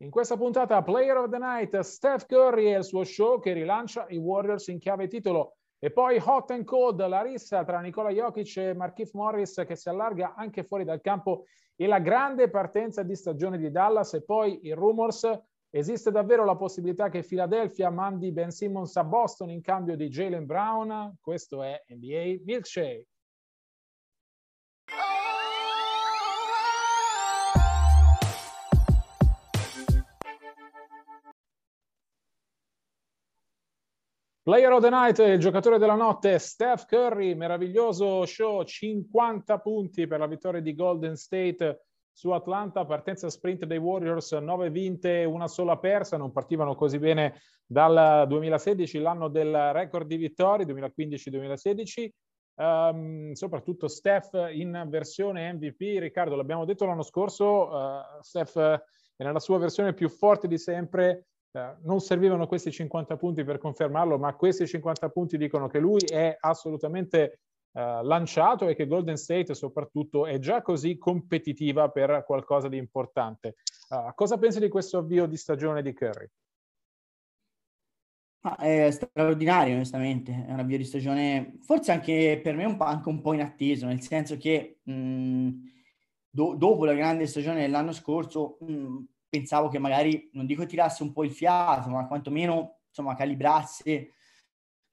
In questa puntata Player of the Night, Steph Curry e il suo show che rilancia i Warriors in chiave titolo. E poi Hot and Cold, la rissa tra Nicola Jokic e Markif Morris che si allarga anche fuori dal campo e la grande partenza di stagione di Dallas e poi i rumors. Esiste davvero la possibilità che Philadelphia mandi Ben Simmons a Boston in cambio di Jalen Brown? Questo è NBA Milkshake. Player of the Night, il giocatore della notte, Steph Curry, meraviglioso show, 50 punti per la vittoria di Golden State su Atlanta, partenza sprint dei Warriors, 9 vinte, una sola persa, non partivano così bene dal 2016, l'anno del record di vittorie, 2015-2016. Um, soprattutto Steph in versione MVP, Riccardo, l'abbiamo detto l'anno scorso, uh, Steph è nella sua versione più forte di sempre, eh, non servivano questi 50 punti per confermarlo, ma questi 50 punti dicono che lui è assolutamente uh, lanciato e che Golden State soprattutto è già così competitiva per qualcosa di importante. Uh, cosa pensi di questo avvio di stagione di Curry? Ah, è straordinario, onestamente. È un avvio di stagione, forse anche per me un po', anche un po' inatteso, nel senso che mh, do, dopo la grande stagione dell'anno scorso, mh, pensavo che magari, non dico tirasse un po' il fiato, ma quantomeno insomma calibrasse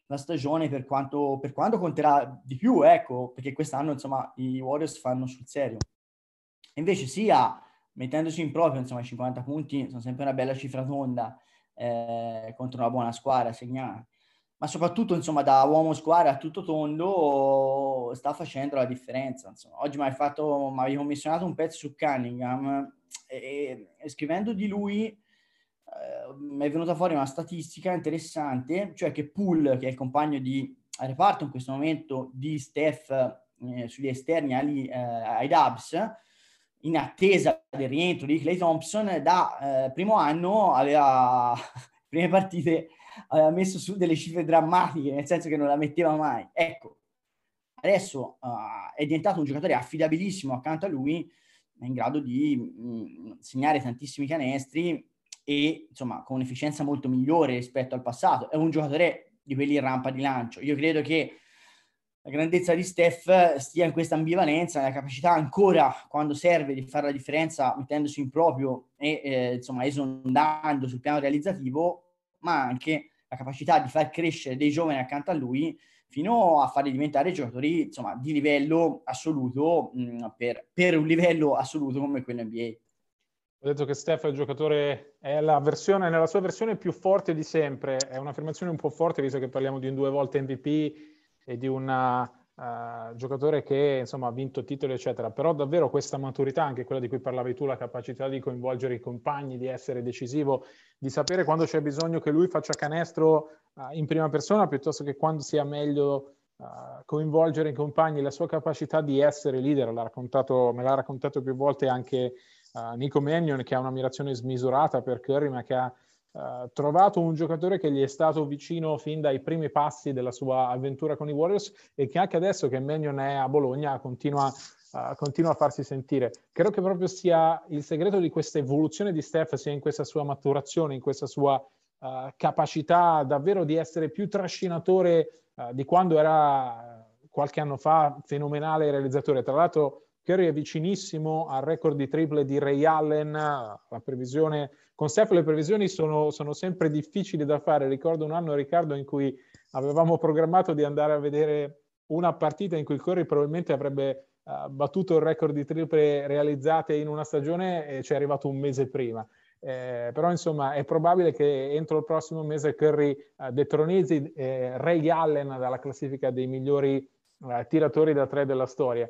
la stagione per quanto, per quanto conterà di più, ecco, perché quest'anno insomma i Warriors fanno sul serio. Invece sia mettendosi in proprio, insomma, i 50 punti sono sempre una bella cifra tonda eh, contro una buona squadra segnata, ma soprattutto, insomma, da uomo squadra a tutto tondo sta facendo la differenza. Insomma. Oggi mi hai fatto, mi avevi commissionato un pezzo su Cunningham e, e scrivendo di lui eh, è venuta fuori una statistica interessante, cioè che Poole, che è il compagno di reparto in questo momento di Steph eh, sugli esterni ai, eh, ai Dubs, in attesa del rientro di Clay Thompson, da eh, primo anno aveva, prime partite, aveva messo su delle cifre drammatiche, nel senso che non la metteva mai. Ecco, adesso uh, è diventato un giocatore affidabilissimo accanto a lui, è in grado di mh, mm, segnare tantissimi canestri e insomma con un'efficienza molto migliore rispetto al passato. È un giocatore di quelli in rampa di lancio. Io credo che la grandezza di Steph stia in questa ambivalenza, nella capacità ancora quando serve di fare la differenza mettendosi in proprio e eh, insomma esondando sul piano realizzativo, ma anche la capacità di far crescere dei giovani accanto a lui fino a farli diventare giocatori insomma, di livello assoluto mh, per, per, un livello assoluto come quello NBA. Ho detto che Steph è il giocatore, è la versione, nella sua versione più forte di sempre, è un'affermazione un po' forte visto che parliamo di un due volte MVP e di una uh, giocatore che insomma ha vinto titoli eccetera, però davvero questa maturità, anche quella di cui parlavi tu, la capacità di coinvolgere i compagni, di essere decisivo, di sapere quando c'è bisogno che lui faccia canestro uh, in prima persona piuttosto che quando sia meglio uh, coinvolgere i compagni, la sua capacità di essere leader, l'ha raccontato, me l'ha raccontato più volte anche Nico Mannion che ha un'ammirazione smisurata per Curry ma che ha Uh, trovato un giocatore che gli è stato vicino fin dai primi passi della sua avventura con i Warriors e che anche adesso che Mannion è a Bologna continua, uh, continua, a farsi sentire. Credo che proprio sia il segreto di questa evoluzione di Steph sia in questa sua maturazione, in questa sua uh, capacità davvero di essere più trascinatore di quando era qualche anno fa fenomenale realizzatore. Tra l'altro Curry è vicinissimo al record di triple di Ray Allen, la previsione, con Steph le previsioni sono, sono sempre difficili da fare. Ricordo un anno, Riccardo, in cui avevamo programmato di andare a vedere una partita in cui Curry probabilmente avrebbe uh, battuto il record di triple realizzate in una stagione e ci è arrivato un mese prima. Eh, però insomma è probabile che entro il prossimo mese Curry uh, detronizzi eh, Ray Allen dalla classifica dei migliori uh, tiratori da tre della storia.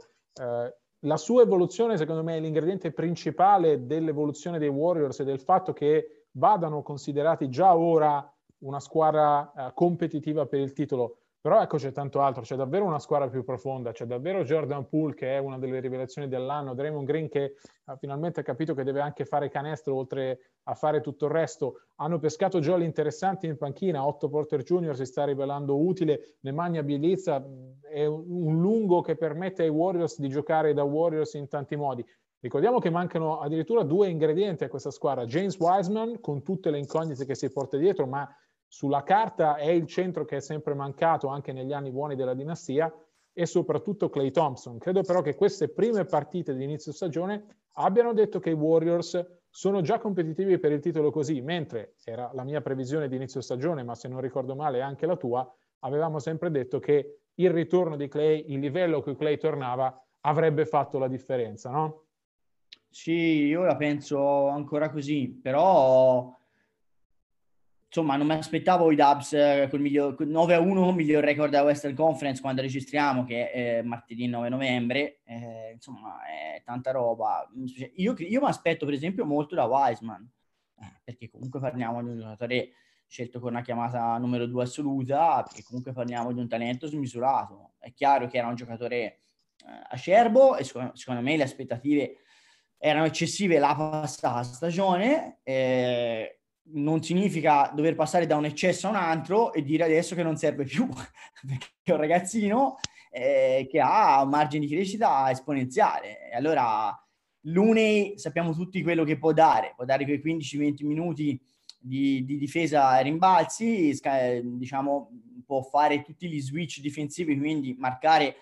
La sua evoluzione secondo me è l'ingrediente principale dell'evoluzione dei Warriors e del fatto che vadano considerati già ora una squadra competitiva per il titolo però ecco c'è tanto altro, c'è davvero una squadra più profonda, c'è davvero Jordan Poole che è una delle rivelazioni dell'anno, Draymond Green che ha finalmente capito che deve anche fare canestro oltre a fare tutto il resto. Hanno pescato giochi interessanti in panchina, Otto Porter Jr. si sta rivelando utile, Nemanja Bielizza è un lungo che permette ai Warriors di giocare da Warriors in tanti modi. Ricordiamo che mancano addirittura due ingredienti a questa squadra, James Wiseman con tutte le incognite che si porta dietro, ma sulla carta è il centro che è sempre mancato anche negli anni buoni della dinastia e soprattutto Clay Thompson. Credo però che queste prime partite di inizio stagione abbiano detto che i Warriors sono già competitivi per il titolo così, mentre era la mia previsione di inizio stagione, ma se non ricordo male anche la tua, avevamo sempre detto che il ritorno di Clay, il livello cui Clay tornava, avrebbe fatto la differenza, no? Sì, io la penso ancora così, però insomma, non mi aspettavo i Dubs eh, col, miglior, 9 a 1, miglior record della Western Conference quando registriamo, che è martedì 9 novembre. Eh, insomma, è tanta roba. Io, io mi aspetto, per esempio, molto da Wiseman, eh, perché comunque parliamo di un giocatore scelto con una chiamata numero 2 assoluta, perché comunque parliamo di un talento smisurato. È chiaro che era un giocatore eh, acerbo e secondo, secondo me le aspettative erano eccessive la passata stagione. Eh, non significa dover passare da un eccesso a un altro e dire adesso che non serve più, perché è un ragazzino eh, che ha un margine di crescita esponenziale. Allora l'Unei sappiamo tutti quello che può dare, può dare quei 15-20 minuti di, di difesa e rimbalzi, diciamo, può fare tutti gli switch difensivi, quindi marcare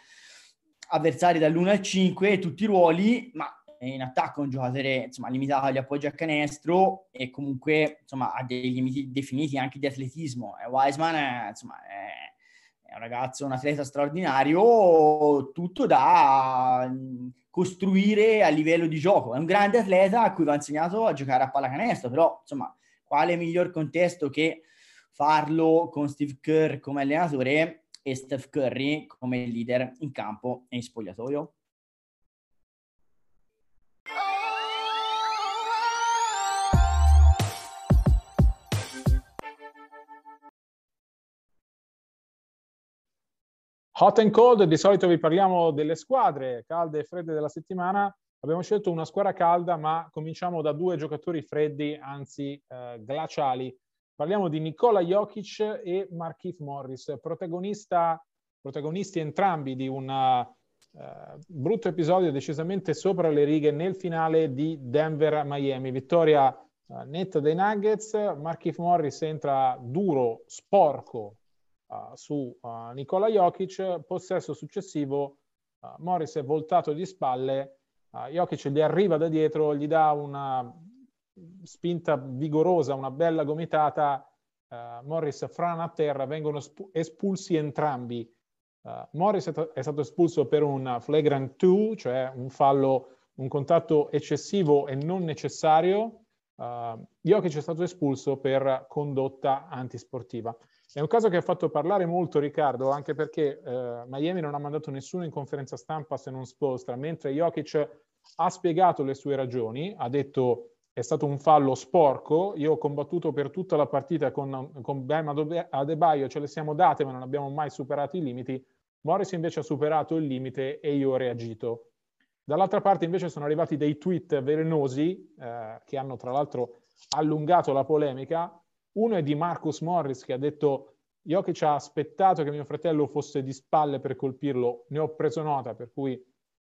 avversari dall'1 al 5, tutti i ruoli, ma in attacco è un giocatore insomma, limitato agli appoggi a canestro e comunque insomma, ha dei limiti definiti anche di atletismo. E Wiseman è, insomma, è, è un ragazzo, un atleta straordinario, tutto da mm, costruire a livello di gioco. È un grande atleta a cui va insegnato a giocare a pallacanestro, però insomma, quale miglior contesto che farlo con Steve Kerr come allenatore e Steph Curry come leader in campo e in spogliatoio? Hot and cold, di solito vi parliamo delle squadre calde e fredde della settimana. Abbiamo scelto una squadra calda, ma cominciamo da due giocatori freddi, anzi eh, glaciali. Parliamo di Nikola Jokic e Markif Morris, protagonisti entrambi di un uh, brutto episodio decisamente sopra le righe nel finale di Denver-Miami. Vittoria uh, netta dei Nuggets, Markif Morris entra duro, sporco, uh, su uh, Nikola Jokic, possesso successivo uh, Morris è voltato di spalle, Jokic gli arriva da dietro, gli dà una spinta vigorosa, una bella gomitata, Morris frana a terra, vengono sp- espulsi entrambi. Morris è, t- è stato espulso per un flagrant 2, cioè un fallo, un contatto eccessivo e non necessario. Uh, Jokic è stato espulso per condotta antisportiva. È un caso che ha fatto parlare molto Riccardo, anche perché eh, Miami non ha mandato nessuno in conferenza stampa se non sposta, mentre Jokic ha spiegato le sue ragioni, ha detto è stato un fallo sporco, io ho combattuto per tutta la partita con, con Bam Adebayo, ce le siamo date ma non abbiamo mai superato i limiti, Morris invece ha superato il limite e io ho reagito. Dall'altra parte invece sono arrivati dei tweet velenosi eh, che hanno tra l'altro allungato la polemica, uno è di Marcus Morris che ha detto Jokic ha aspettato che mio fratello fosse di spalle per colpirlo, ne ho preso nota, per cui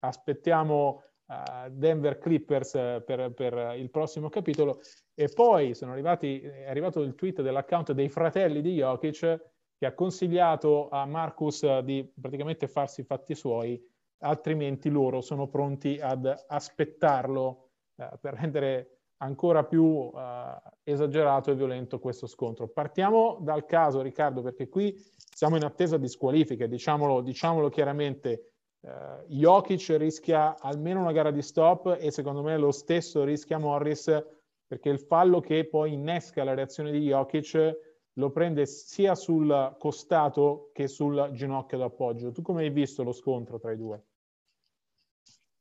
aspettiamo uh, Denver Clippers uh, per, per, il prossimo capitolo. E poi arrivati, è arrivato il tweet dell'account dei fratelli di Jokic che ha consigliato a Marcus di praticamente farsi i fatti suoi altrimenti loro sono pronti ad aspettarlo eh, per rendere ancora più eh, esagerato e violento questo scontro. Partiamo dal caso, Riccardo, perché qui siamo in attesa di squalifiche, diciamolo, diciamolo chiaramente. Eh, Jokic rischia almeno una gara di stop e secondo me lo stesso rischia Morris perché il fallo che poi innesca la reazione di Jokic lo prende sia sul costato che sul ginocchio d'appoggio. Tu come hai visto lo scontro tra i due?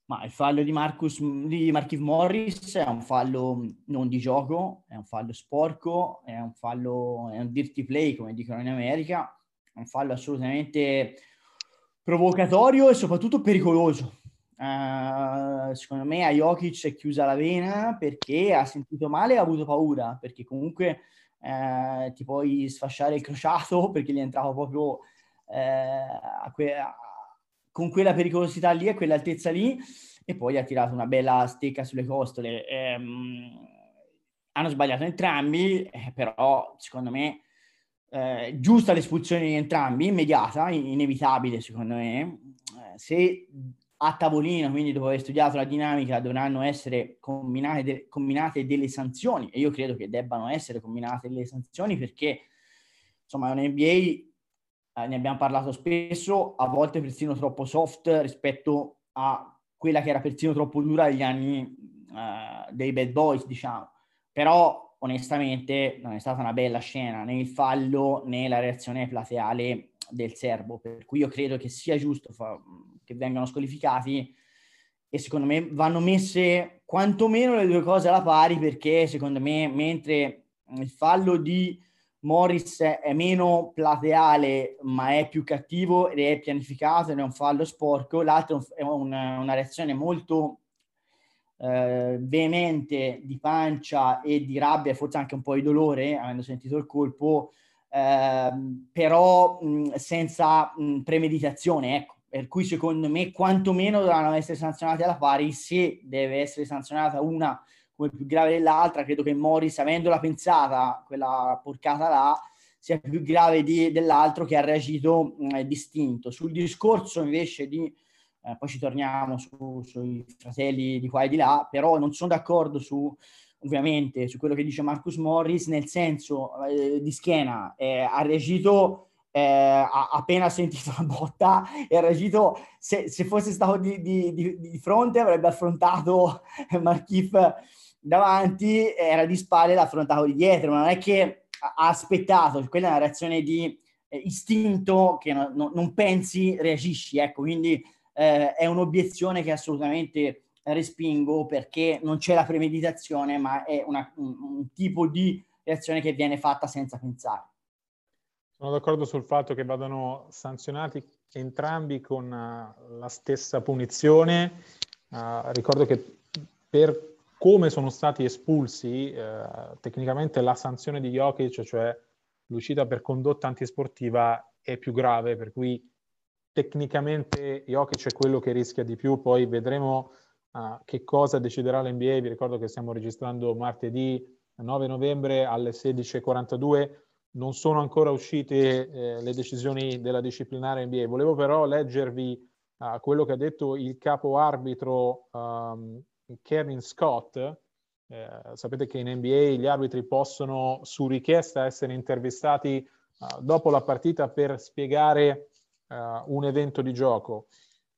Ma il fallo di Marcus di Marquise Morris è un fallo non di gioco, è un fallo sporco, è un fallo, è un dirty play, come dicono in America, è un fallo assolutamente provocatorio e soprattutto pericoloso. Uh, secondo me a Jokic è chiusa la vena perché ha sentito male e ha avuto paura, perché comunque uh, ti puoi sfasciare il crociato perché gli entrava proprio uh, que- con quella pericolosità lì e quell'altezza lì e poi ha tirato una bella stecca sulle costole. Ehm, hanno sbagliato entrambi, eh, però secondo me eh, giusta l'espulsione di entrambi, immediata, inevitabile secondo me. Eh, se a tavolino, quindi dopo aver studiato la dinamica, dovranno essere combinate, de- combinate delle sanzioni e io credo che debbano essere combinate delle sanzioni perché insomma è un NBA eh, ne abbiamo parlato spesso, a volte persino troppo soft rispetto a quella che era persino troppo dura degli anni eh, dei bad boys, diciamo. Però onestamente non è stata una bella scena né il fallo né la reazione plateale del serbo, per cui io credo che sia giusto fa- che vengano squalificati e secondo me vanno messe quantomeno le due cose alla pari perché secondo me mentre il fallo di Morris è meno plateale ma è più cattivo ed è pianificato ed è un fallo sporco, l'altro è una, una reazione molto eh, veemente di pancia e di rabbia, forse anche un po' di dolore, avendo sentito il colpo, eh, però mh, senza mh, premeditazione, ecco. Per cui secondo me quantomeno dovranno essere sanzionati alla pari, se deve essere sanzionata una come più grave dell'altra, credo che Morris, avendola pensata, quella porcata là, sia più grave di, dell'altro che ha reagito mh, mm, distinto. Sul discorso invece di, eh, poi ci torniamo su, sui fratelli di qua e di là, però non sono d'accordo su, ovviamente, su quello che dice Marcus Morris, nel senso eh, di schiena, eh, ha reagito eh, appena sentito la botta e reagito, se, se fosse stato di, di, di, di, fronte avrebbe affrontato Markif davanti, era di spalle, l'ha affrontato di dietro, ma non è che ha aspettato, quella è una reazione di eh, istinto che no, no, non pensi, reagisci, ecco, quindi eh, è un'obiezione che assolutamente respingo perché non c'è la premeditazione, ma è una, un, un tipo di reazione che viene fatta senza pensare. Sono d'accordo sul fatto che vadano sanzionati entrambi con uh, la stessa punizione. Uh, ricordo che per come sono stati espulsi, eh, tecnicamente la sanzione di Jokic, cioè l'uscita per condotta antisportiva, è più grave, per cui tecnicamente Jokic è quello che rischia di più, poi vedremo uh, che cosa deciderà l'NBA, vi ricordo che stiamo registrando martedì 9 novembre alle 16.42, non sono ancora uscite eh, le decisioni della disciplinare NBA, volevo però leggervi uh, quello che ha detto il capo arbitro um, Kevin Scott, eh, sapete che in NBA gli arbitri possono su richiesta essere intervistati uh, dopo la partita per spiegare uh, un evento di gioco.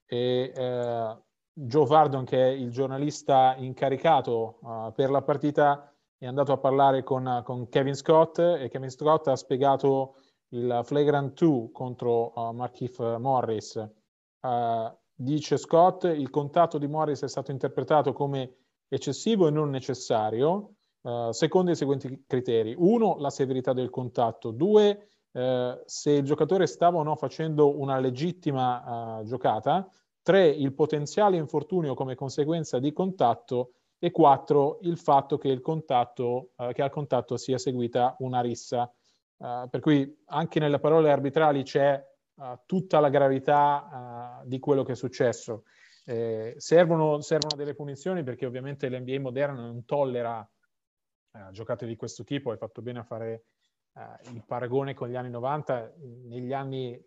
E uh, Joe Vardon, che è il giornalista incaricato per la partita, è andato a parlare con, con, Kevin Scott e Kevin Scott ha spiegato il flagrant 2 contro uh, Markif Morris. Uh, dice Scott, il contatto di Morris è stato interpretato come eccessivo e non necessario, uh, secondo i seguenti criteri. Uno, la severità del contatto. Due, uh, se il giocatore stava o no facendo una legittima uh, giocata. Tre, il potenziale infortunio come conseguenza di contatto. E quattro, il fatto che, il contatto, che al contatto sia seguita una rissa. per cui anche nelle parole arbitrali c'è uh, tutta la gravità uh, di quello che è successo. Eh, servono, servono, delle punizioni perché ovviamente l'NBA moderna non tollera uh, giocate di questo tipo, hai fatto bene a fare il paragone con gli anni 90, negli anni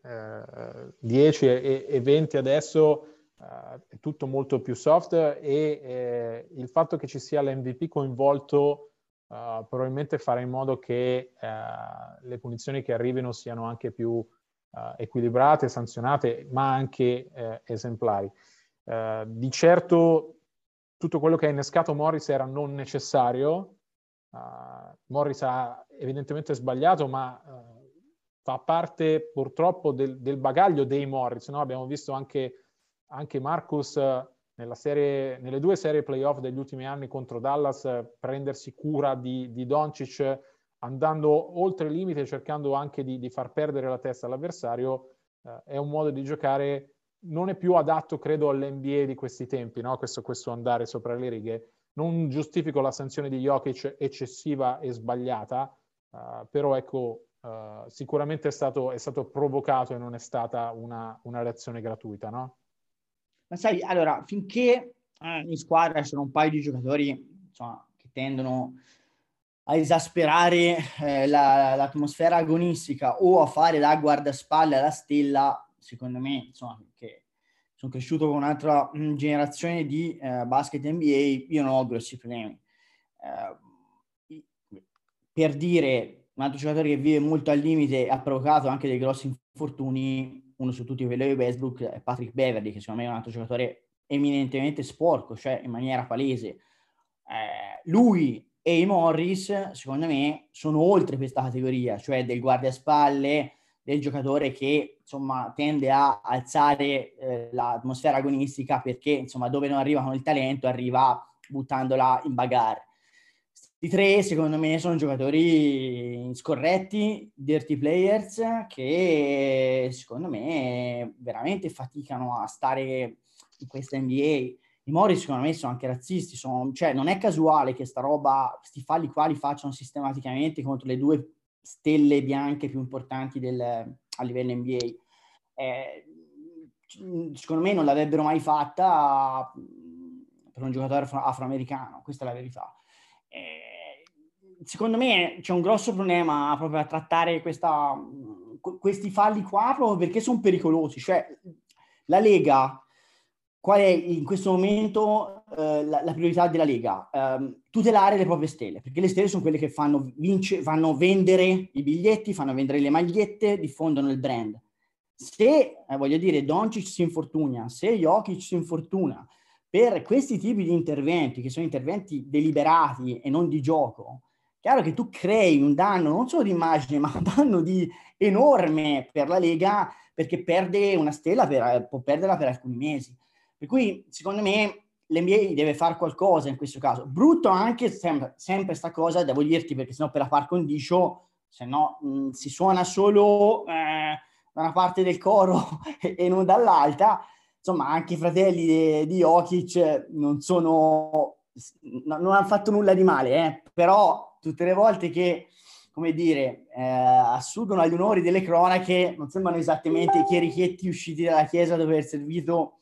10 e, e, 20 adesso uh, è tutto molto più soft e eh, il fatto che ci sia l'MVP coinvolto uh, probabilmente farà in modo che uh, le punizioni che arrivino siano anche più equilibrate, sanzionate, ma anche esemplari. di certo tutto quello che ha innescato Morris era non necessario. Morris ha evidentemente sbagliato, ma fa parte purtroppo del, del bagaglio dei Morris. No? Abbiamo visto anche anche Marcus serie, nelle due serie playoff degli ultimi anni contro Dallas prendersi cura di, di Doncic andando oltre il limite cercando anche di, di far perdere la testa all'avversario eh, è un modo di giocare non è più adatto credo all'NBA di questi tempi no? questo, questo andare sopra le righe non giustifico la sanzione di Jokic eccessiva e sbagliata uh, però ecco uh, sicuramente è stato, è stato, provocato e non è stata una, una reazione gratuita no? Ma sai, allora, finché eh, in squadra sono un paio di giocatori insomma, che tendono a esasperare eh, la, l'atmosfera agonistica o a fare da guardaspalle alla stella, secondo me, insomma, che sono cresciuto con un'altra mh, mm, generazione di eh, basket NBA, io non ho grossi problemi. Eh, per dire, un altro giocatore che vive molto al limite ha provocato anche dei grossi infortuni uno su tutti quelli di Westbrook è Patrick Beverly, che secondo me è un altro giocatore eminentemente sporco, cioè in maniera palese. Eh, lui e i Morris, secondo me, sono oltre questa categoria, cioè del guardiaspalle, del giocatore che insomma tende a alzare eh, l'atmosfera agonistica perché insomma dove non arriva con il talento arriva buttandola in bagarre. I tre, secondo me, sono giocatori scorretti, dirty players, che secondo me veramente faticano a stare in questa NBA. I Mori, secondo me, sono anche razzisti. Sono, cioè, non è casuale che sta roba, questi falli qua li facciano sistematicamente contro le due stelle bianche più importanti del, a livello NBA. Eh, secondo me non l'avrebbero mai fatta per un giocatore afro- afroamericano, questa è la verità. Eh, secondo me c'è un grosso problema proprio a trattare questa, questi falli qua proprio perché sono pericolosi. Cioè, la Lega, qual è in questo momento eh, la, la, priorità della Lega? Eh, tutelare le proprie stelle, perché le stelle sono quelle che fanno, vince, fanno vendere i biglietti, fanno vendere le magliette, diffondono il brand. Se, eh, voglio dire, Doncic si infortuna, se Jokic si infortuna, per questi tipi di interventi, che sono interventi deliberati e non di gioco, chiaro che tu crei un danno non solo di immagine, ma un danno di enorme per la Lega, perché perde una stella, per, può perderla per alcuni mesi. Per cui, secondo me, l'NBA deve fare qualcosa in questo caso. Brutto anche sempre, sempre sta cosa, devo dirti, perché sennò per la par condicio, se mh, si suona solo eh, da una parte del coro e non dall'altra, insomma, anche i fratelli di, di Jokic non sono, no, non hanno fatto nulla di male, eh? però tutte le volte che, come dire, eh, assurgono agli onori delle cronache, non sembrano esattamente i chierichetti usciti dalla chiesa dopo aver servito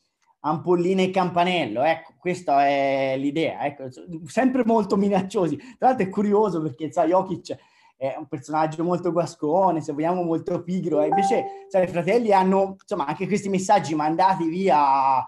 ampolline e campanello, ecco, questa è l'idea, ecco, sempre molto minacciosi. Tra l'altro è curioso perché, sai, Jokic è un personaggio molto guascone, se vogliamo molto pigro, e invece cioè, i fratelli hanno insomma anche questi messaggi mandati via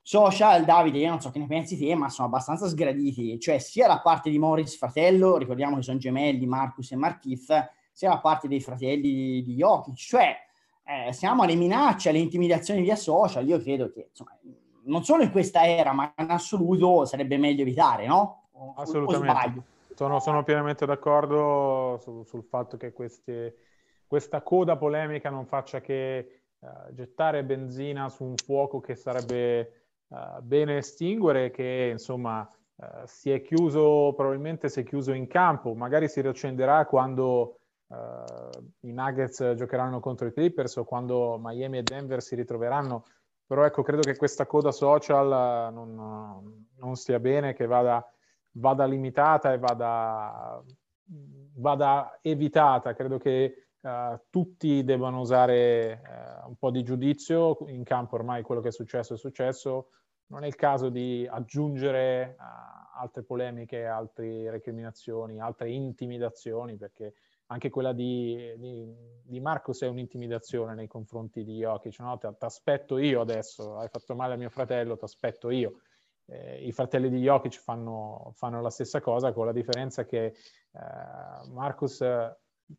social, Davide, io non so che ne pensi te, ma sono abbastanza sgraditi, cioè sia la parte di Morris fratello, ricordiamo che sono gemelli Marcus e Markif, sia la parte dei fratelli di Jokic, cioè eh, siamo alle minacce, alle intimidazioni via social, io credo che insomma, non solo in questa era, ma in assoluto sarebbe meglio evitare, no? O, Assolutamente. Sono, sono, pienamente d'accordo su, sul fatto che queste, questa coda polemica non faccia che uh, gettare benzina su un fuoco che sarebbe uh, bene estinguere, che insomma uh, si è chiuso, probabilmente si è chiuso in campo, magari si riaccenderà quando i Nuggets giocheranno contro i Clippers o quando Miami e Denver si ritroveranno. Però ecco, credo che questa coda social non, non stia bene, che vada vada limitata e vada, vada evitata. Credo che uh, tutti debbano usare uh, un po' di giudizio in campo, ormai quello che è successo è successo. Non è il caso di aggiungere uh, altre polemiche, altre recriminazioni, altre intimidazioni, perché anche quella di, di, di Marcos è un'intimidazione nei confronti di Jokic, no? Ti aspetto io adesso, hai fatto male a mio fratello, ti aspetto io. Eh, I fratelli di Jokic fanno, fanno, la stessa cosa, con la differenza che eh, Marcus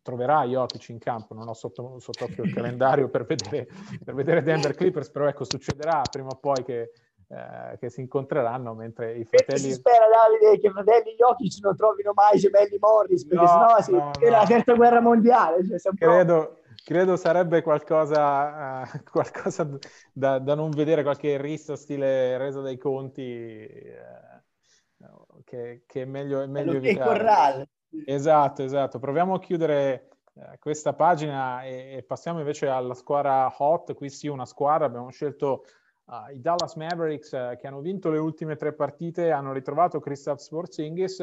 troverà Jokic in campo, non ho sotto, sotto occhio il calendario per vedere, per vedere Denver Clippers, però ecco, succederà prima o poi che eh, che si incontreranno mentre i fratelli... Si spera Davide che i fratelli Jokic non trovino mai gemelli Morris perché no, sennò si no, no. la terza guerra mondiale. Cioè, credo, credo, sarebbe qualcosa, uh, qualcosa da, da, non vedere, qualche rissa stile resa dei conti uh, che, che, è meglio, è meglio evitare. Esatto, esatto. Proviamo a chiudere questa pagina e, e, passiamo invece alla squadra hot. Qui sì, una squadra, abbiamo scelto Uh, I Dallas Mavericks uh, che hanno vinto le ultime tre partite hanno ritrovato Kristaps Porzingis.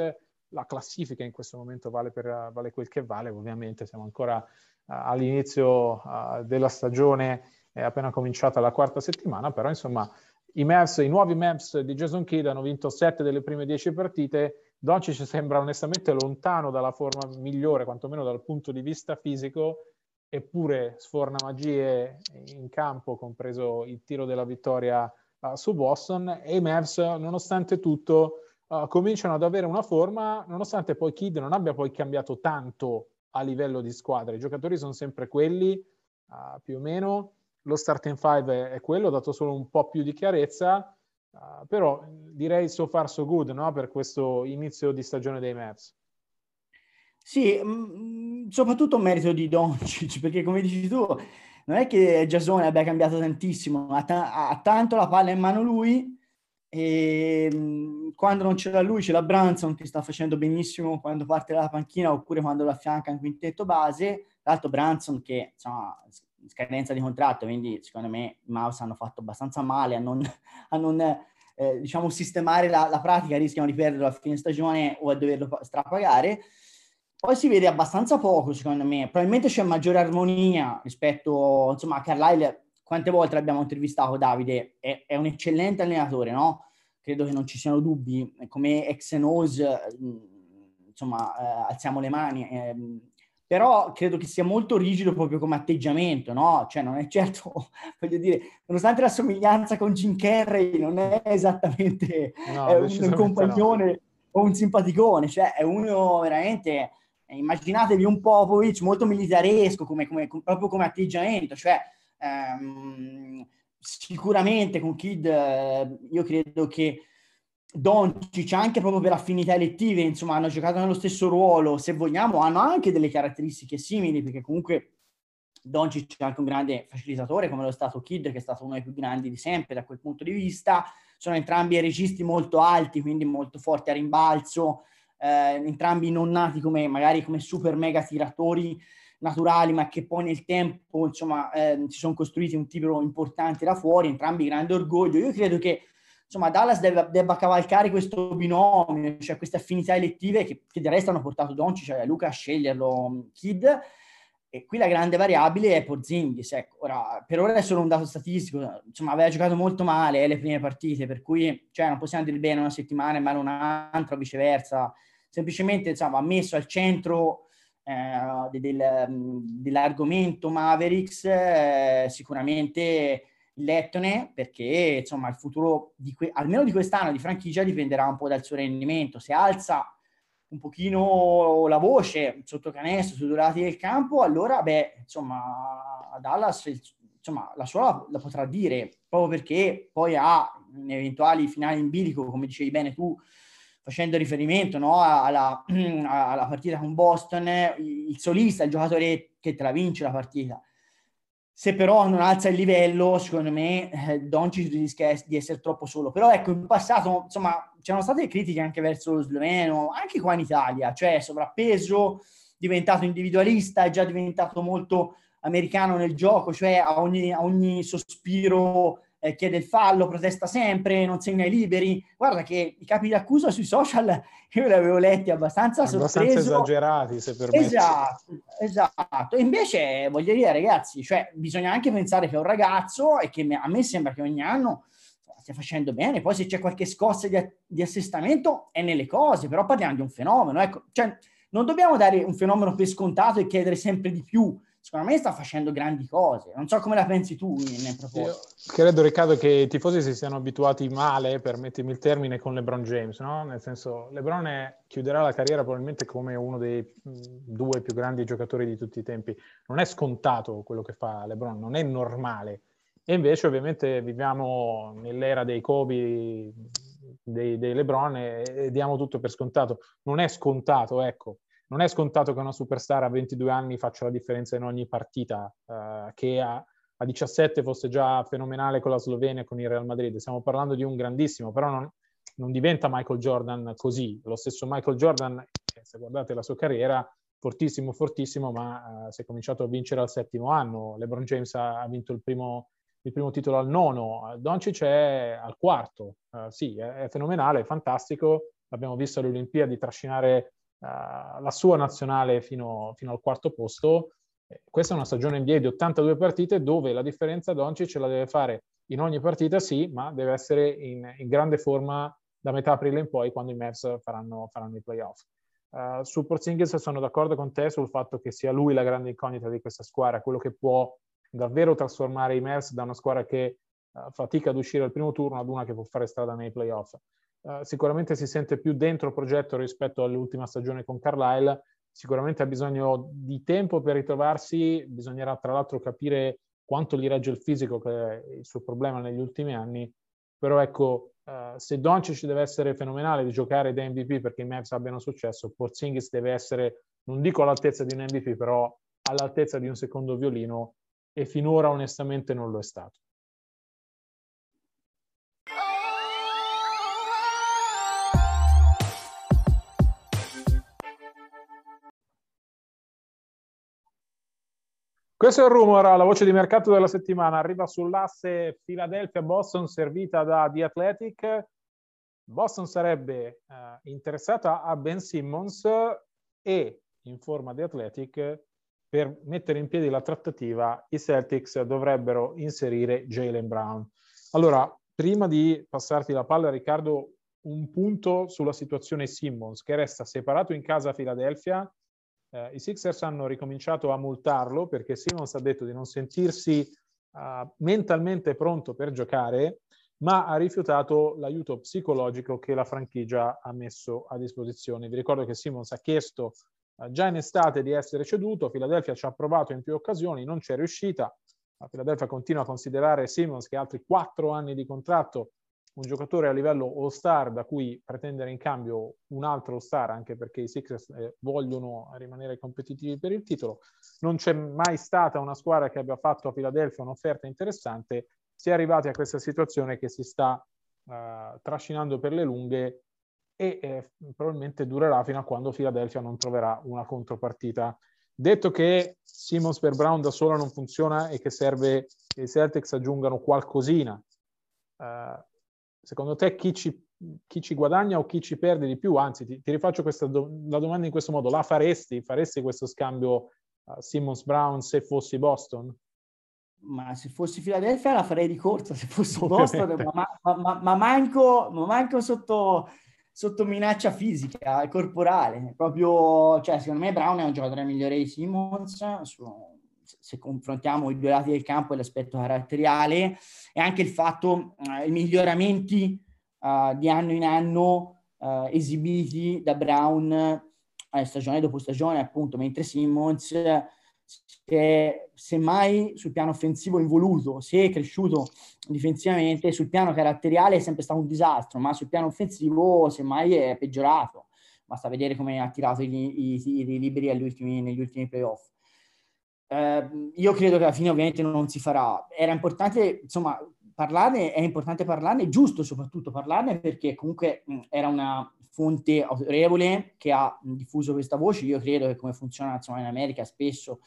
La classifica in questo momento vale, per, uh, vale quel che vale, ovviamente siamo ancora all'inizio della stagione, è appena cominciata la quarta settimana, però insomma i Mavs, i nuovi Mavs di Jason Kidd hanno vinto sette delle prime dieci partite. Doncic sembra onestamente lontano dalla forma migliore, quantomeno dal punto di vista fisico, eppure sforna magie in campo, compreso il tiro della vittoria uh, su Boston, e i Mavs, nonostante tutto, uh, cominciano ad avere una forma, nonostante poi Kid non abbia poi cambiato tanto a livello di squadra. I giocatori sono sempre quelli, uh, più o meno. Lo starting five è, è quello, dato solo un po' più di chiarezza, però direi so far so good no? per questo inizio di stagione dei Mavs. Sì, mh, mm, soprattutto merito di Doncic, perché come dici tu, non è che Giasone abbia cambiato tantissimo, ha, ta- ha, tanto la palla in mano lui e mh, mm, quando non ce l'ha lui c'è la Branson che sta facendo benissimo quando parte dalla panchina oppure quando lo affianca in quintetto base. Tra l'altro Branson che insomma scadenza di contratto, quindi secondo me i Mouse hanno fatto abbastanza male a non, a non eh, diciamo sistemare la, la pratica, rischiano di perderlo a fine stagione o a doverlo strapagare. Poi si vede abbastanza poco, secondo me. Probabilmente c'è maggiore armonia rispetto, insomma, a Carlisle. Quante volte l'abbiamo intervistato, Davide? È, è un eccellente allenatore, no? Credo che non ci siano dubbi. Come ex nose, mm, insomma, eh, alziamo le mani. Eh, però credo che sia molto rigido proprio come atteggiamento, no? Cioè non è certo, voglio dire, nonostante la somiglianza con Jim Carrey, non è esattamente no, è un, un compagnone no. o un simpaticone, cioè è uno veramente immaginatevi un Popovic molto militaresco, come, come, proprio come atteggiamento, cioè ehm, sicuramente con Kid eh, io credo che Doncic anche proprio per affinità elettive, insomma, hanno giocato nello stesso ruolo, se vogliamo, hanno anche delle caratteristiche simili, perché comunque Doncic è anche un grande facilitatore, come lo è stato Kid, che è stato uno dei più grandi di sempre da quel punto di vista. Sono entrambi registi molto alti, quindi molto forti a rimbalzo, eh, entrambi non nati come magari come super mega tiratori naturali, ma che poi nel tempo insomma eh, si sono costruiti un tiro importante da fuori, entrambi grande orgoglio. Io credo che insomma Dallas debba, debba cavalcare questo binomio, cioè queste affinità elettive che, che del resto hanno portato Doncic cioè Luca a sceglierlo Kid. E qui la grande variabile è Porzingis. Ecco, ora, per ora è solo un dato statistico, insomma, aveva giocato molto male eh, le prime partite, per cui cioè, non possiamo dire bene una settimana e male un'altra, o viceversa semplicemente insomma, ha messo al centro eh, del, dell'argomento Mavericks eh, sicuramente Lettone perché insomma il futuro di que- almeno di quest'anno di franchigia dipenderà un po' dal suo rendimento. Se alza un pochino la voce sotto canestro sui due lati del campo allora beh insomma Dallas insomma la sua la potrà dire proprio perché poi ha in eventuali finali in bilico come dicevi bene tu facendo riferimento no, alla, alla, partita con Boston, il solista, il giocatore che te la vince la partita. Se però non alza il livello, secondo me eh, Doncic rischia di essere troppo solo. Però ecco, in passato, insomma, c'erano state critiche anche verso lo sloveno, anche qua in Italia, cioè sovrappeso, diventato individualista, è già diventato molto americano nel gioco, cioè a ogni, a ogni sospiro eh, chiede il fallo, protesta sempre, non segna i liberi. Guarda che i capi di accusa sui social io li avevo letti abbastanza, abbastanza esagerati, se permetti. Esatto, esatto. E invece, voglio dire, ragazzi, cioè, bisogna anche pensare che è un ragazzo e che a me sembra che ogni anno stia facendo bene. Poi se c'è qualche scossa di, di assestamento è nelle cose, però parliamo di un fenomeno. Ecco, cioè, non dobbiamo dare un fenomeno per scontato e chiedere sempre di più. Secondo me sta facendo grandi cose. Non so come la pensi tu nel proposito. credo, Riccardo, che i tifosi si siano abituati male, permettimi il termine, con LeBron James, no? Nel senso, LeBron è, chiuderà la carriera probabilmente come uno dei mh, due più grandi giocatori di tutti i tempi. Non è scontato quello che fa LeBron, non è normale. E invece, ovviamente, viviamo nell'era dei Kobe, dei, dei LeBron e, e diamo tutto per scontato. Non è scontato, ecco non è scontato che una superstar a 22 anni faccia la differenza in ogni partita, eh, che a, a, 17 fosse già fenomenale con la Slovenia e con il Real Madrid. Stiamo parlando di un grandissimo, però non, non diventa Michael Jordan così. Lo stesso Michael Jordan, eh, se guardate la sua carriera, fortissimo, fortissimo, ma uh, si è cominciato a vincere al settimo anno. LeBron James ha, ha vinto il primo, il primo, titolo al nono, Doncic è al quarto. Uh, sì, è, è, fenomenale, è fantastico. L'abbiamo visto alle Olimpiadi trascinare uh, la sua nazionale fino, fino al quarto posto. Eh, questa è una stagione NBA di 82 partite dove la differenza Doncic la deve fare in ogni partita, sì, ma deve essere in, in grande forma da metà aprile in poi quando i Mavs faranno, faranno i playoff. Uh, su Porzingis sono d'accordo con te sul fatto che sia lui la grande incognita di questa squadra, quello che può davvero trasformare i Mavs da una squadra che uh, fatica ad uscire al primo turno ad una che può fare strada nei playoff. Uh, sicuramente si sente più dentro il progetto rispetto all'ultima stagione con Carlisle, sicuramente ha bisogno di tempo per ritrovarsi, bisognerà tra l'altro capire quanto gli regge il fisico, che è il suo problema negli ultimi anni, però ecco, uh, se Doncic deve essere fenomenale di giocare da MVP perché i Mavs abbiano successo, Porzingis deve essere, non dico all'altezza di un MVP, però all'altezza di un secondo violino e finora onestamente non lo è stato. Questo è il rumor, la voce di mercato della settimana. Arriva sull'asse Philadelphia-Boston servita da The Athletic. Boston sarebbe eh, interessata a Ben Simmons e, in forma di Athletic, per mettere in piedi la trattativa, i Celtics dovrebbero inserire Jalen Brown. Allora, prima di passarti la palla, Riccardo, un punto sulla situazione Simmons, che resta separato in casa a Philadelphia eh, i Sixers hanno ricominciato a multarlo perché Simmons ha detto di non sentirsi uh, mentalmente pronto per giocare, ma ha rifiutato l'aiuto psicologico che la franchigia ha messo a disposizione. Vi ricordo che Simmons ha chiesto uh, già in estate di essere ceduto, Philadelphia ci ha provato in più occasioni, non c'è riuscita. La Philadelphia continua a considerare Simmons che ha altri quattro anni di contratto un giocatore a livello all-star da cui pretendere in cambio un altro all-star, anche perché i Sixers eh, vogliono rimanere competitivi per il titolo. Non c'è mai stata una squadra che abbia fatto a Philadelphia un'offerta interessante. Si è arrivati a questa situazione che si sta uh, trascinando per le lunghe e eh, probabilmente durerà fino a quando Philadelphia non troverà una contropartita. Detto che Simmons per Brown da sola non funziona e che serve che i Celtics aggiungano qualcosina Uh, secondo te chi ci, chi ci, guadagna o chi ci perde di più? Anzi, ti, ti rifaccio questa do, la domanda in questo modo. La faresti? Faresti questo scambio uh, Simmons-Brown se fossi Boston? Ma se fossi Philadelphia la farei di corsa, se fossi Boston, ma, ma, ma, ma, manco, ma manco sotto, sotto minaccia fisica, corporale. Proprio, cioè, secondo me Brown è un giocatore migliore di Simmons, su, se confrontiamo i due lati del campo e l'aspetto caratteriale e anche il fatto, eh, i miglioramenti eh, di anno in anno eh, esibiti da Brown eh, stagione dopo stagione, appunto, mentre Simmons se, semmai sul piano offensivo involuto, se è cresciuto difensivamente, sul piano caratteriale è sempre stato un disastro, ma sul piano offensivo semmai è peggiorato. Basta vedere come ha tirato i, tiri liberi ultimi, negli ultimi playoff. Eh, io credo che alla fine ovviamente non si farà. Era importante, insomma, parlarne, è importante parlarne, giusto soprattutto parlarne perché comunque mh, era una fonte autorevole che ha diffuso questa voce. Io credo che come funziona insomma, in America spesso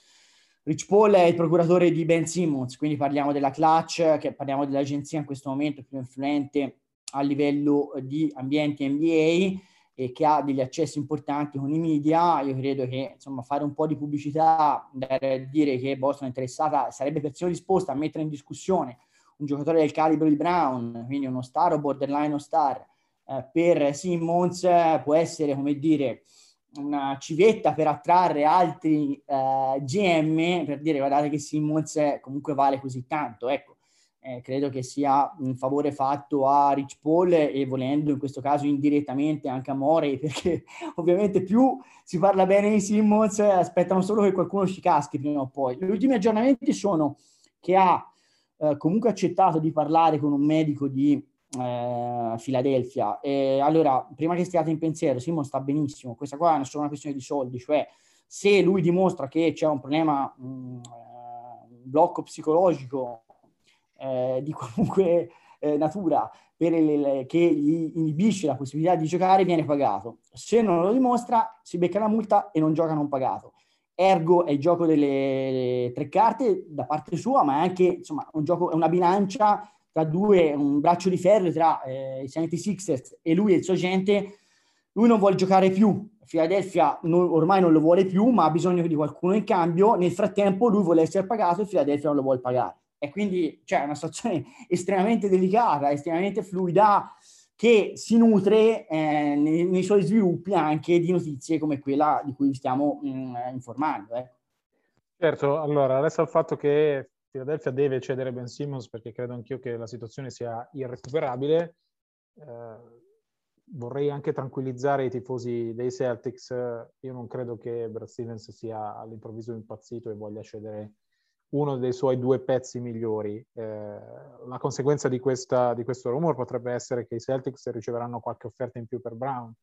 Rich Paul è il procuratore di Ben Simmons, quindi parliamo della clutch, che parliamo dell'agenzia in questo momento più influente a livello di ambienti NBA e che ha degli accessi importanti con i media, io credo che insomma, fare un po' di pubblicità, dire che Boston è interessata, sarebbe persino disposta a mettere in discussione un giocatore del calibro di Brown, quindi uno star o borderline star, eh, per Simmons può essere, come dire, una civetta per attrarre altri eh, GM per dire guardate che Simmons comunque vale così tanto. Ecco, eh, credo che sia un favore fatto a Rich Paul e volendo in questo caso indirettamente anche a Morey perché ovviamente più si parla bene di Simmons aspettano solo che qualcuno ci caschi prima o poi. Gli ultimi aggiornamenti sono che ha eh, comunque accettato di parlare con un medico di eh, Philadelphia. E allora, prima che stiate in pensiero, Simon sta benissimo. Questa qua è solo una questione di soldi, cioè se lui dimostra che c'è un problema, mh, mm, eh, un blocco psicologico eh, di qualunque eh, natura il, che gli inibisce la possibilità di giocare, viene pagato. Se non lo dimostra, si becca la multa e non gioca non pagato. Ergo è il gioco delle tre carte da parte sua, ma è anche insomma, un gioco, è una bilancia tra due, un braccio di ferro tra eh, i 76ers e lui e il suo agente, lui non vuole giocare più. Philadelphia non, ormai non lo vuole più, ma ha bisogno di qualcuno in cambio. Nel frattempo lui vuole essere pagato e Philadelphia non lo vuole pagare. E quindi c'è cioè, una situazione estremamente delicata, estremamente fluida, che si nutre eh, nei, nei, suoi sviluppi anche di notizie come quella di cui stiamo mh, mm, informando. Eh. Certo, allora, resta il fatto che Philadelphia deve cedere Ben Simmons perché credo anch'io che la situazione sia irrecuperabile. Eh, vorrei anche tranquillizzare i tifosi dei Celtics. Io non credo che Brad Stevens sia all'improvviso impazzito e voglia cedere uno dei suoi due pezzi migliori. Eh, la conseguenza di, questa, di questo rumor potrebbe essere che i Celtics riceveranno qualche offerta in più per Brown.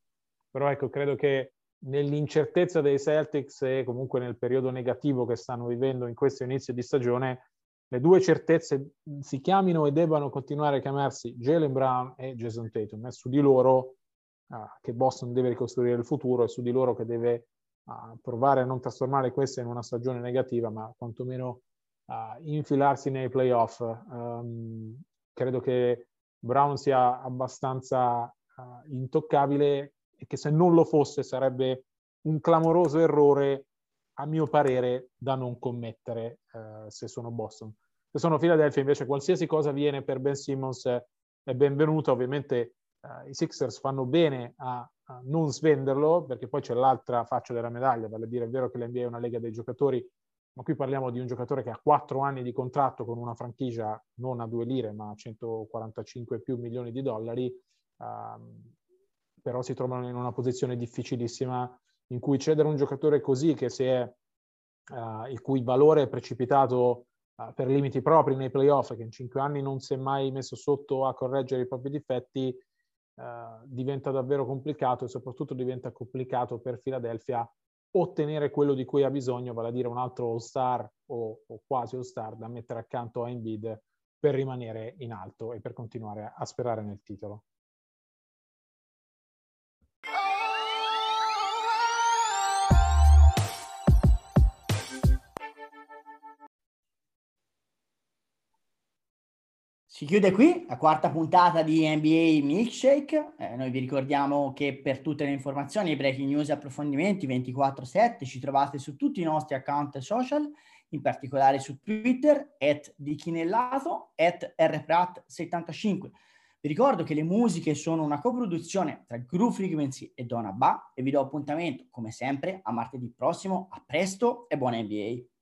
Però ecco, credo che nell'incertezza dei Celtics e comunque nel periodo negativo che stanno vivendo in questo inizio di stagione, le due certezze si chiamino e debbano continuare a chiamarsi Jalen Brown e Jason Tatum. È su di loro uh, che Boston deve ricostruire il futuro, è su di loro che deve uh, provare a non trasformare questa in una stagione negativa, ma quantomeno uh, infilarsi nei playoff. Um, credo che Brown sia abbastanza intoccabile e che se non lo fosse sarebbe un clamoroso errore a mio parere da non commettere eh, se sono Boston. Se sono Philadelphia invece qualsiasi cosa viene per Ben Simmons è benvenuta, ovviamente eh, i Sixers fanno bene a, a, non svenderlo perché poi c'è l'altra faccia della medaglia, vale a dire è vero che l'NBA è una lega dei giocatori, ma qui parliamo di un giocatore che ha quattro anni di contratto con una franchigia non a due lire ma a 145 più milioni di dollari, ehm, però si trovano in una posizione difficilissima in cui cedere un giocatore così che si è, uh, il cui valore è precipitato uh, per limiti propri nei playoff, che in cinque anni non si è mai messo sotto a correggere i propri difetti, uh, diventa davvero complicato e soprattutto diventa complicato per Philadelphia ottenere quello di cui ha bisogno, vale a dire un altro all-star o, o quasi all-star da mettere accanto a Embiid per rimanere in alto e per continuare a sperare nel titolo. Si chiude qui la quarta puntata di NBA Milkshake. Eh, noi vi ricordiamo che per tutte le informazioni, breaking news e approfondimenti 24-7 ci trovate su tutti i nostri account social, in particolare su Twitter, at dichinellato, at rprat75. Vi ricordo che le musiche sono una coproduzione tra Groove Frequency e Donna Ba e vi do appuntamento, come sempre, a martedì prossimo. A presto e buona NBA!